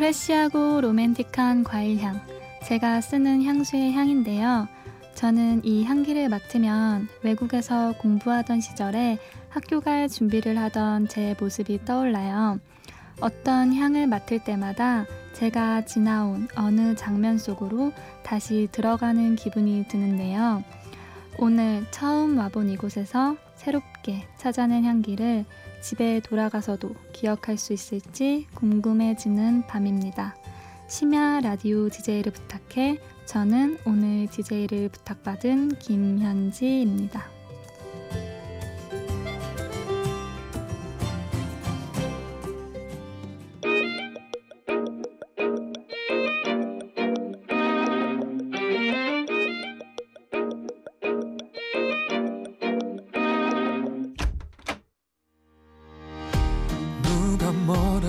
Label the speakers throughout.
Speaker 1: 프레쉬하고 로맨틱한 과일향. 제가 쓰는 향수의 향인데요. 저는 이 향기를 맡으면 외국에서 공부하던 시절에 학교 갈 준비를 하던 제 모습이 떠올라요. 어떤 향을 맡을 때마다 제가 지나온 어느 장면 속으로 다시 들어가는 기분이 드는데요. 오늘 처음 와본 이곳에서 새롭게 찾아낸 향기를 집에 돌아가서도 기억할 수 있을지 궁금해지는 밤입니다. 심야 라디오 DJ를 부탁해 저는 오늘 DJ를 부탁받은 김현지입니다.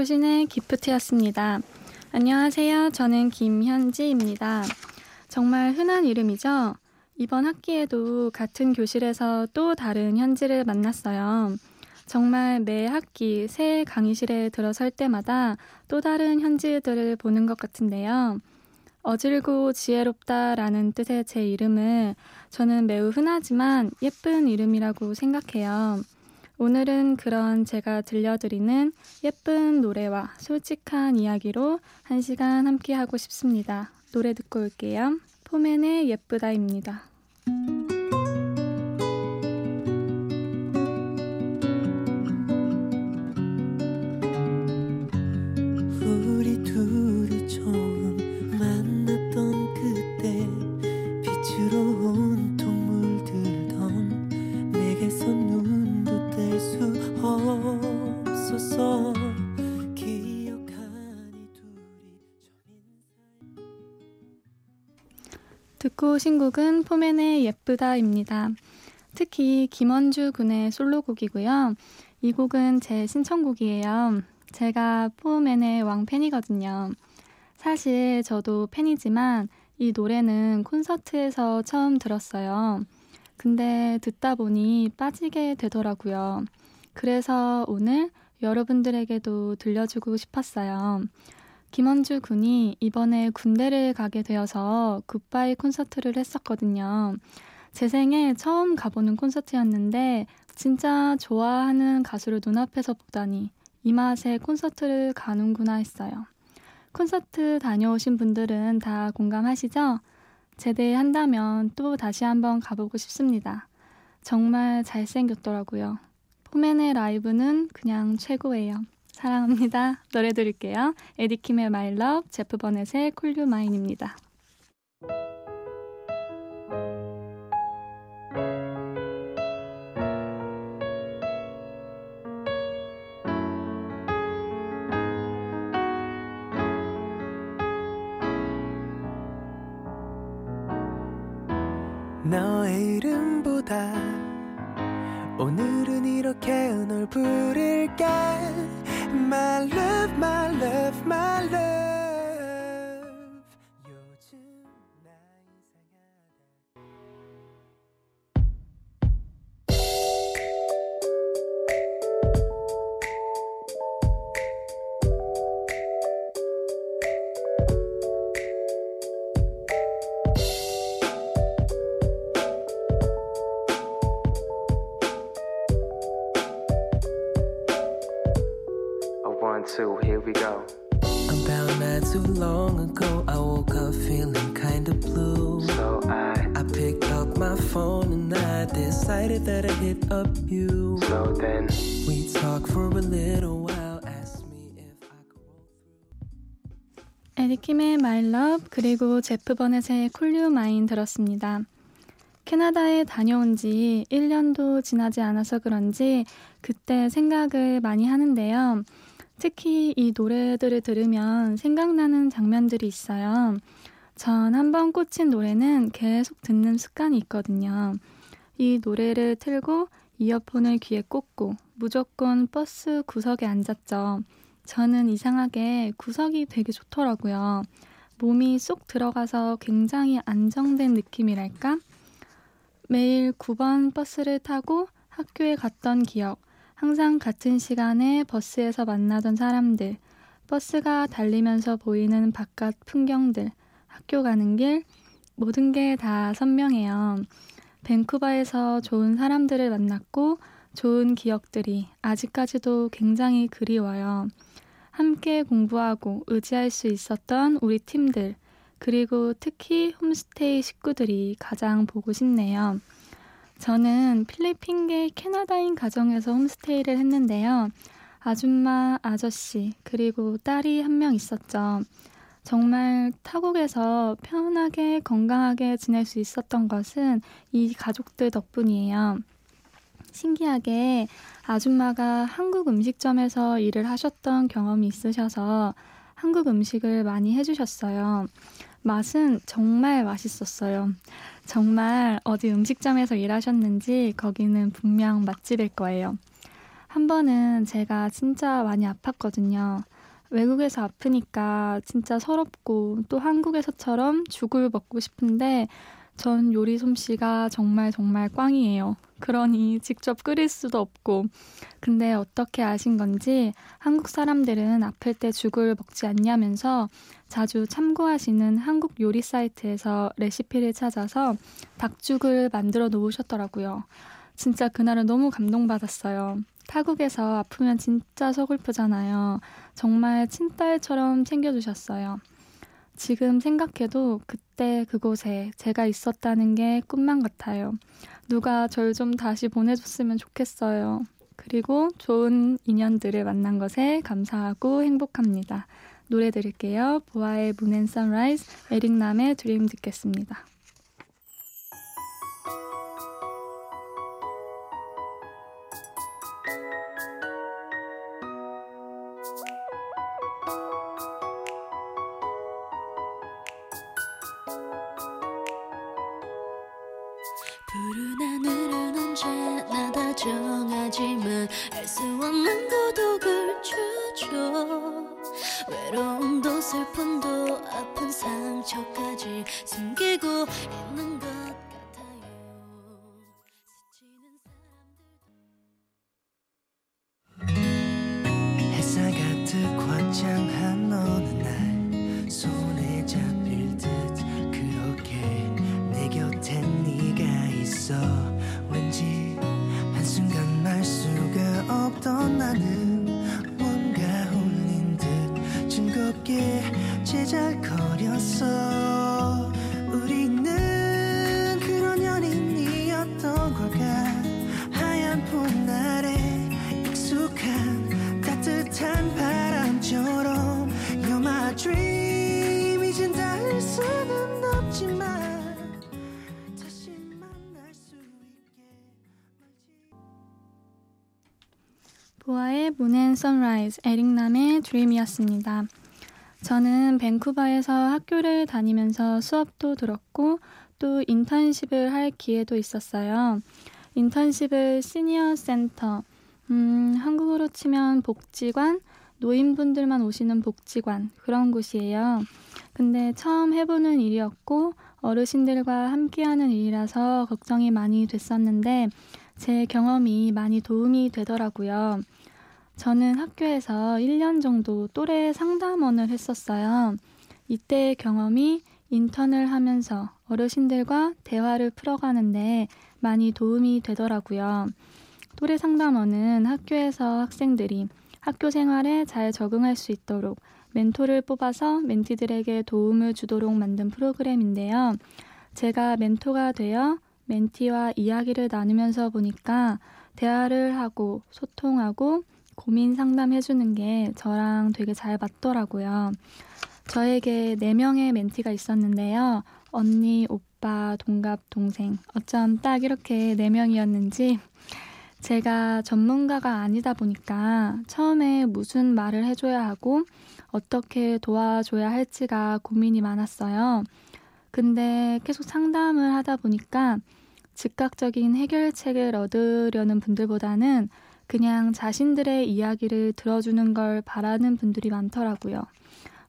Speaker 1: 효신의 기프트였습니다. 안녕하세요. 저는 김현지입니다. 정말 흔한 이름이죠? 이번 학기에도 같은 교실에서 또 다른 현지를 만났어요. 정말 매 학기 새 강의실에 들어설 때마다 또 다른 현지들을 보는 것 같은데요. 어질고 지혜롭다라는 뜻의 제 이름을 저는 매우 흔하지만 예쁜 이름이라고 생각해요. 오늘은 그런 제가 들려드리는 예쁜 노래와 솔직한 이야기로 한 시간 함께 하고 싶습니다. 노래 듣고 올게요. 포맨의 예쁘다입니다. 오신 곡은 포맨의 예쁘다입니다. 특히 김원주 군의 솔로곡이고요. 이 곡은 제 신청곡이에요. 제가 포맨의 왕팬이거든요. 사실 저도 팬이지만 이 노래는 콘서트에서 처음 들었어요. 근데 듣다 보니 빠지게 되더라고요. 그래서 오늘 여러분들에게도 들려주고 싶었어요. 김원주 군이 이번에 군대를 가게 되어서 굿바이 콘서트를 했었거든요. 제 생에 처음 가보는 콘서트였는데 진짜 좋아하는 가수를 눈앞에서 보다니 이 맛에 콘서트를 가는구나 했어요. 콘서트 다녀오신 분들은 다 공감하시죠? 제대한다면 또 다시 한번 가보고 싶습니다. 정말 잘생겼더라고요. 포맨의 라이브는 그냥 최고예요. 사랑합니다. 노래 들을게요. 에디킴의 Love, 제프 버넷의 You Mine입니다. 에디킴의 My Love 그리고 제프 버넷의 Cool You 들었습니다. 캐나다에 다녀온 지 1년도 지나지 않아서 그런지 그때 생각을 많이 하는데요. 특히 이 노래들을 들으면 생각나는 장면들이 있어요. 전 한 번 꽂힌 노래는 계속 듣는 습관이 있거든요. 이 노래를 틀고 이어폰을 귀에 꽂고 무조건 버스 구석에 앉았죠. 저는 이상하게 구석이 되게 좋더라고요. 몸이 쏙 들어가서 굉장히 안정된 느낌이랄까? 매일 9번 버스를 타고 학교에 갔던 기억, 항상 같은 시간에 버스에서 만나던 사람들, 버스가 달리면서 보이는 바깥 풍경들, 학교 가는 길, 모든 게 다 선명해요. 밴쿠버에서 좋은 사람들을 만났고 좋은 기억들이 아직까지도 굉장히 그리워요. 함께 공부하고 의지할 수 있었던 우리 팀들, 그리고 특히 홈스테이 식구들이 가장 보고 싶네요. 저는 필리핀계 캐나다인 가정에서 홈스테이를 했는데요. 아줌마, 아저씨, 그리고 딸이 한 명 있었죠. 정말 타국에서 편하게 건강하게 지낼 수 있었던 것은 이 가족들 덕분이에요. 신기하게 아줌마가 한국 음식점에서 일을 하셨던 경험이 있으셔서 한국 음식을 많이 해주셨어요. 맛은 정말 맛있었어요. 정말 어디 음식점에서 일하셨는지 거기는 분명 맛집일 거예요. 한 번은 제가 진짜 많이 아팠거든요. 외국에서 아프니까 진짜 서럽고 또 한국에서처럼 죽을 먹고 싶은데 전 요리 솜씨가 정말 정말 꽝이에요. 그러니 직접 끓일 수도 없고. 근데 어떻게 아신 건지 한국 사람들은 아플 때 죽을 먹지 않냐면서 자주 참고하시는 한국 요리 사이트에서 레시피를 찾아서 닭죽을 만들어 놓으셨더라고요. 진짜 그날은 너무 감동받았어요. 타국에서 아프면 진짜 서글프잖아요. 정말 친딸처럼 챙겨주셨어요. 지금 생각해도 그때 그곳에 제가 있었다는 게 꿈만 같아요. 누가 절 좀 다시 보내줬으면 좋겠어요. 그리고 좋은 인연들을 만난 것에 감사하고 행복합니다. 노래 들을게요. 보아의 Moon & Sunrise, 에릭남의 Dream 듣겠습니다. 가득 보아의 Moon & Sunrise 에릭남의 Dream이었습니다. 저는 밴쿠버에서 학교를 다니면서 수업도 들었고 또 인턴십을 할 기회도 있었어요. 인턴십을 시니어 센터, 음, 한국어로 치면 복지관, 노인분들만 오시는 복지관, 그런 곳이에요. 근데 처음 해보는 일이었고, 어르신들과 함께하는 일이라서 걱정이 많이 됐었는데, 제 경험이 많이 도움이 되더라고요. 저는 학교에서 1년 정도 또래 상담원을 했었어요. 이때의 경험이 인턴을 하면서 어르신들과 대화를 풀어가는데 많이 도움이 되더라고요. 또래 상담원은 학교에서 학생들이 학교 생활에 잘 적응할 수 있도록 멘토를 뽑아서 멘티들에게 도움을 주도록 만든 프로그램인데요. 제가 멘토가 되어 멘티와 이야기를 나누면서 보니까 대화를 하고 소통하고 고민 상담해주는 게 저랑 되게 잘 맞더라고요. 저에게 4명의 멘티가 있었는데요. 언니, 오빠, 동갑, 동생. 어쩜 딱 이렇게 네 명이었는지 제가 전문가가 아니다 보니까 처음에 무슨 말을 해줘야 하고 어떻게 도와줘야 할지가 고민이 많았어요. 근데 계속 상담을 하다 보니까 즉각적인 해결책을 얻으려는 분들보다는 그냥 자신들의 이야기를 들어주는 걸 바라는 분들이 많더라고요.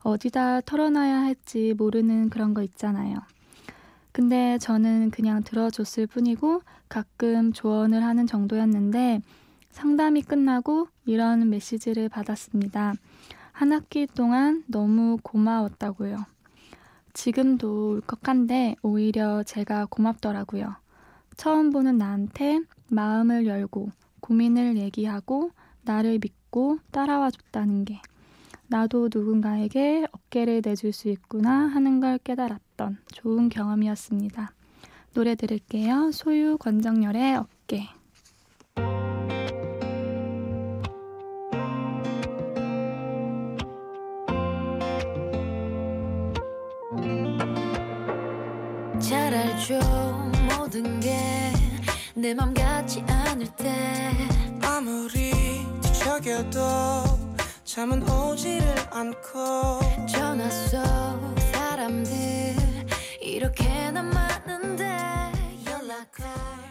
Speaker 1: 어디다 털어놔야 할지 모르는 그런 거 있잖아요. 근데 저는 그냥 들어줬을 뿐이고 가끔 조언을 하는 정도였는데 상담이 끝나고 이런 메시지를 받았습니다. 한 학기 동안 너무 고마웠다고요. 지금도 울컥한데 오히려 제가 고맙더라고요. 처음 보는 나한테 마음을 열고 고민을 얘기하고 나를 믿고 따라와 줬다는 게 나도 누군가에게 어깨를 내줄 수 있구나 하는 걸 깨달았던 좋은 경험이었습니다. 노래 들을게요. 소유 권정열의 어깨. 잘 알죠 내 맘 같지 않을 때.
Speaker 2: 아무리 뒤척여도 잠은 오지를 않고.
Speaker 1: 전화 속 사람들 이렇게 나 많은데 연락할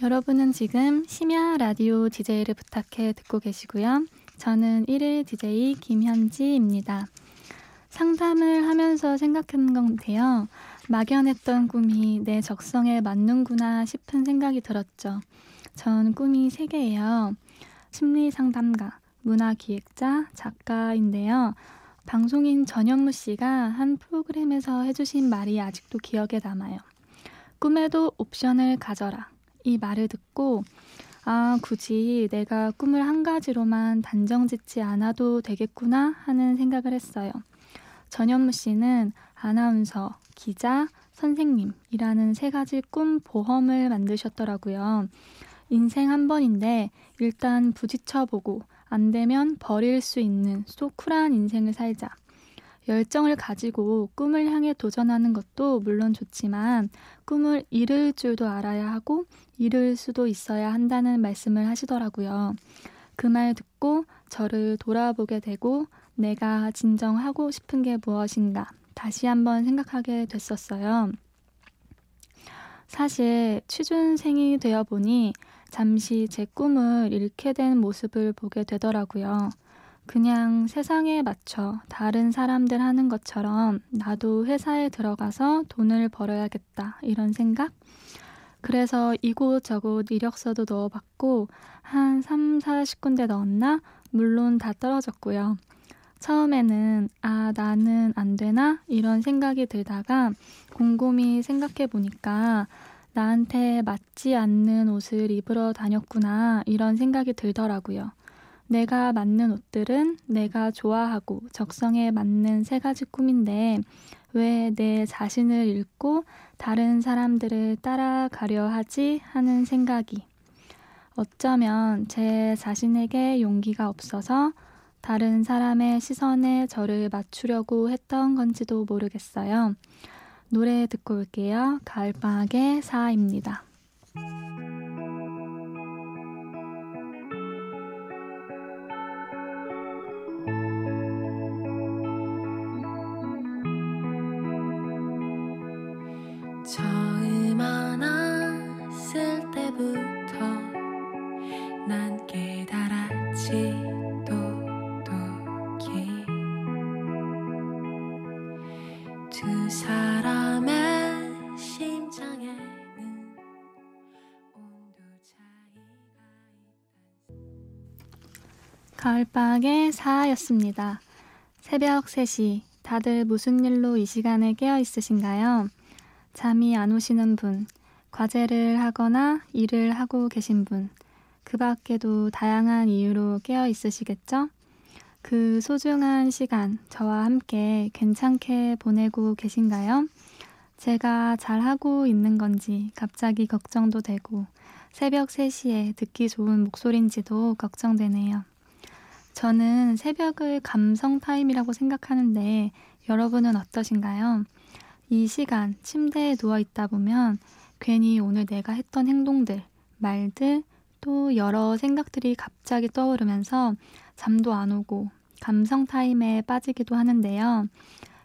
Speaker 1: 여러분은 지금 심야 라디오 DJ를 부탁해 듣고 계시고요. 저는 1일 DJ 김현지입니다. 상담을 하면서 생각한 건데요. 막연했던 꿈이 내 적성에 맞는구나 싶은 생각이 들었죠. 전 꿈이 3개예요. 심리 상담가, 문화 기획자, 작가인데요. 방송인 전현무 씨가 한 프로그램에서 해주신 말이 아직도 기억에 남아요. 꿈에도 옵션을 가져라. 이 말을 듣고 아, 굳이 내가 꿈을 한 가지로만 단정 짓지 않아도 되겠구나 하는 생각을 했어요. 전현무 씨는 아나운서, 기자, 선생님이라는 세 가지 꿈 보험을 만드셨더라고요. 인생 한 번인데 일단 부딪혀보고 안 되면 버릴 수 있는 소 쿨한 인생을 살자. 열정을 가지고 꿈을 향해 도전하는 것도 물론 좋지만 꿈을 이룰 줄도 알아야 하고 이룰 수도 있어야 한다는 말씀을 하시더라고요. 그 말 듣고 저를 돌아보게 되고 내가 진정 하고 싶은 게 무엇인가 다시 한번 생각하게 됐었어요. 사실 취준생이 되어 보니 잠시 제 꿈을 잃게 된 모습을 보게 되더라고요. 그냥 세상에 맞춰 다른 사람들 하는 것처럼 나도 회사에 들어가서 돈을 벌어야겠다 이런 생각? 그래서 이곳저곳 이력서도 넣어봤고 한 3, 40군데 넣었나? 물론 다 떨어졌고요. 처음에는 아 나는 안 되나? 이런 생각이 들다가 곰곰이 생각해 보니까 나한테 맞지 않는 옷을 입으러 다녔구나 이런 생각이 들더라고요. 내가 맞는 옷들은 내가 좋아하고 적성에 맞는 세 가지 꿈인데 왜 내 자신을 잃고 다른 사람들을 따라가려 하지 하는 생각이 어쩌면 제 자신에게 용기가 없어서 다른 사람의 시선에 저를 맞추려고 했던 건지도 모르겠어요. 노래 듣고 올게요. 가을방학의 사입니다. 가을방의 사였습니다. 새벽 3시, 다들 무슨 일로 이 시간에 깨어 있으신가요? 잠이 안 오시는 분, 과제를 하거나 일을 하고 계신 분, 그 밖에도 다양한 이유로 깨어 있으시겠죠? 그 소중한 시간, 저와 함께 괜찮게 보내고 계신가요? 제가 잘하고 있는 건지 갑자기 걱정도 되고, 새벽 3시에 듣기 좋은 목소리인지도 걱정되네요. 저는 새벽을 감성 타임이라고 생각하는데 여러분은 어떠신가요? 이 시간 침대에 누워 있다 보면 괜히 오늘 내가 했던 행동들, 말들, 또 여러 생각들이 갑자기 떠오르면서 잠도 안 오고 감성 타임에 빠지기도 하는데요.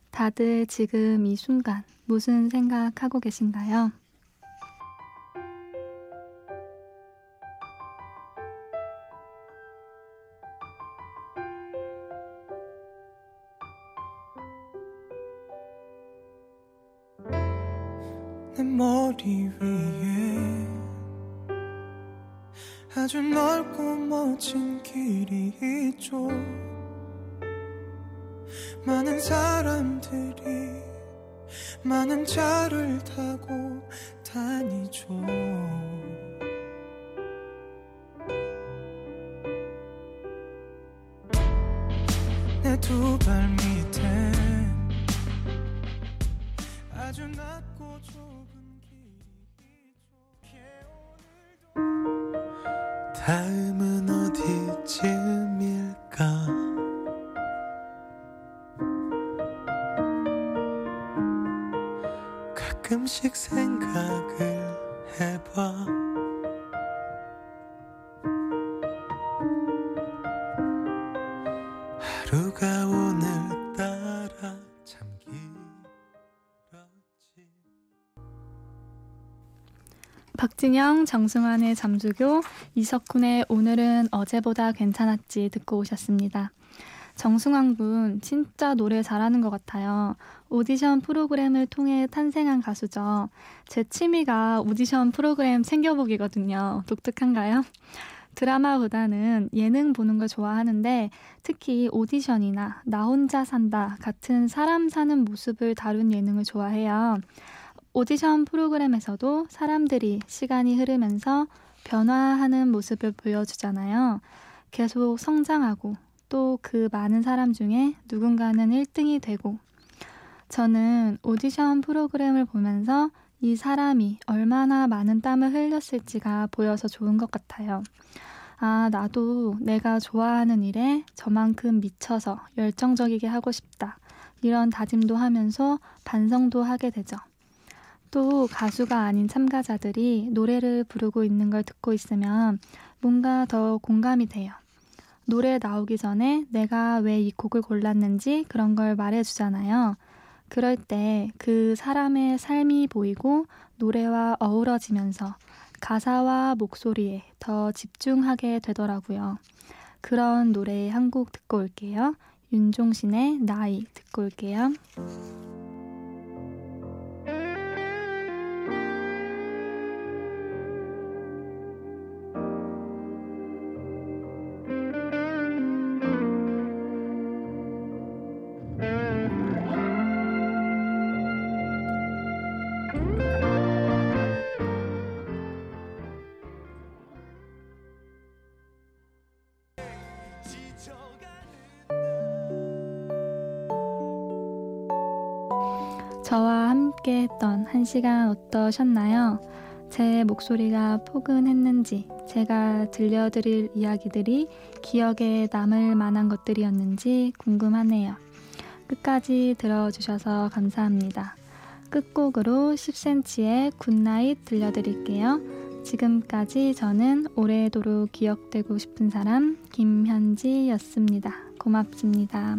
Speaker 1: 다들 지금 이 순간 무슨 생각하고 계신가요?
Speaker 2: 넓고 멋진 길이 있죠. 많은 사람들이 많은 차를 타고 다니죠. 내 두발밑
Speaker 1: 박진영, 정승환의 잠수교, 이석훈의 오늘은 어제보다 괜찮았지 듣고 오셨습니다. 정승환 군 진짜 노래 잘하는 것 같아요. 오디션 프로그램을 통해 탄생한 가수죠. 제 취미가 오디션 프로그램 챙겨보기거든요. 독특한가요? 드라마보다는 예능 보는 걸 좋아하는데 특히 오디션이나 나 혼자 산다 같은 사람 사는 모습을 다룬 예능을 좋아해요. 오디션 프로그램에서도 사람들이 시간이 흐르면서 변화하는 모습을 보여주잖아요. 계속 성장하고 또 그 많은 사람 중에 누군가는 1등이 되고 저는 오디션 프로그램을 보면서 이 사람이 얼마나 많은 땀을 흘렸을지가 보여서 좋은 것 같아요. 아, 나도 내가 좋아하는 일에 저만큼 미쳐서 열정적이게 하고 싶다. 이런 다짐도 하면서 반성도 하게 되죠. 또 가수가 아닌 참가자들이 노래를 부르고 있는 걸 듣고 있으면 뭔가 더 공감이 돼요. 노래 나오기 전에 내가 왜 이 곡을 골랐는지 그런 걸 말해주잖아요. 그럴 때 그 사람의 삶이 보이고 노래와 어우러지면서 가사와 목소리에 더 집중하게 되더라고요. 그런 노래 한 곡 듣고 올게요. 윤종신의 나이 듣고 올게요. 저와 함께 했던 한 시간 어떠셨나요? 제 목소리가 포근했는지, 제가 들려드릴 이야기들이 기억에 남을 만한 것들이었는지 궁금하네요. 끝까지 들어주셔서 감사합니다. 끝곡으로 10cm의 Good Night 들려드릴게요. 지금까지 저는 오래도록 기억되고 싶은 사람 김현지였습니다. 고맙습니다.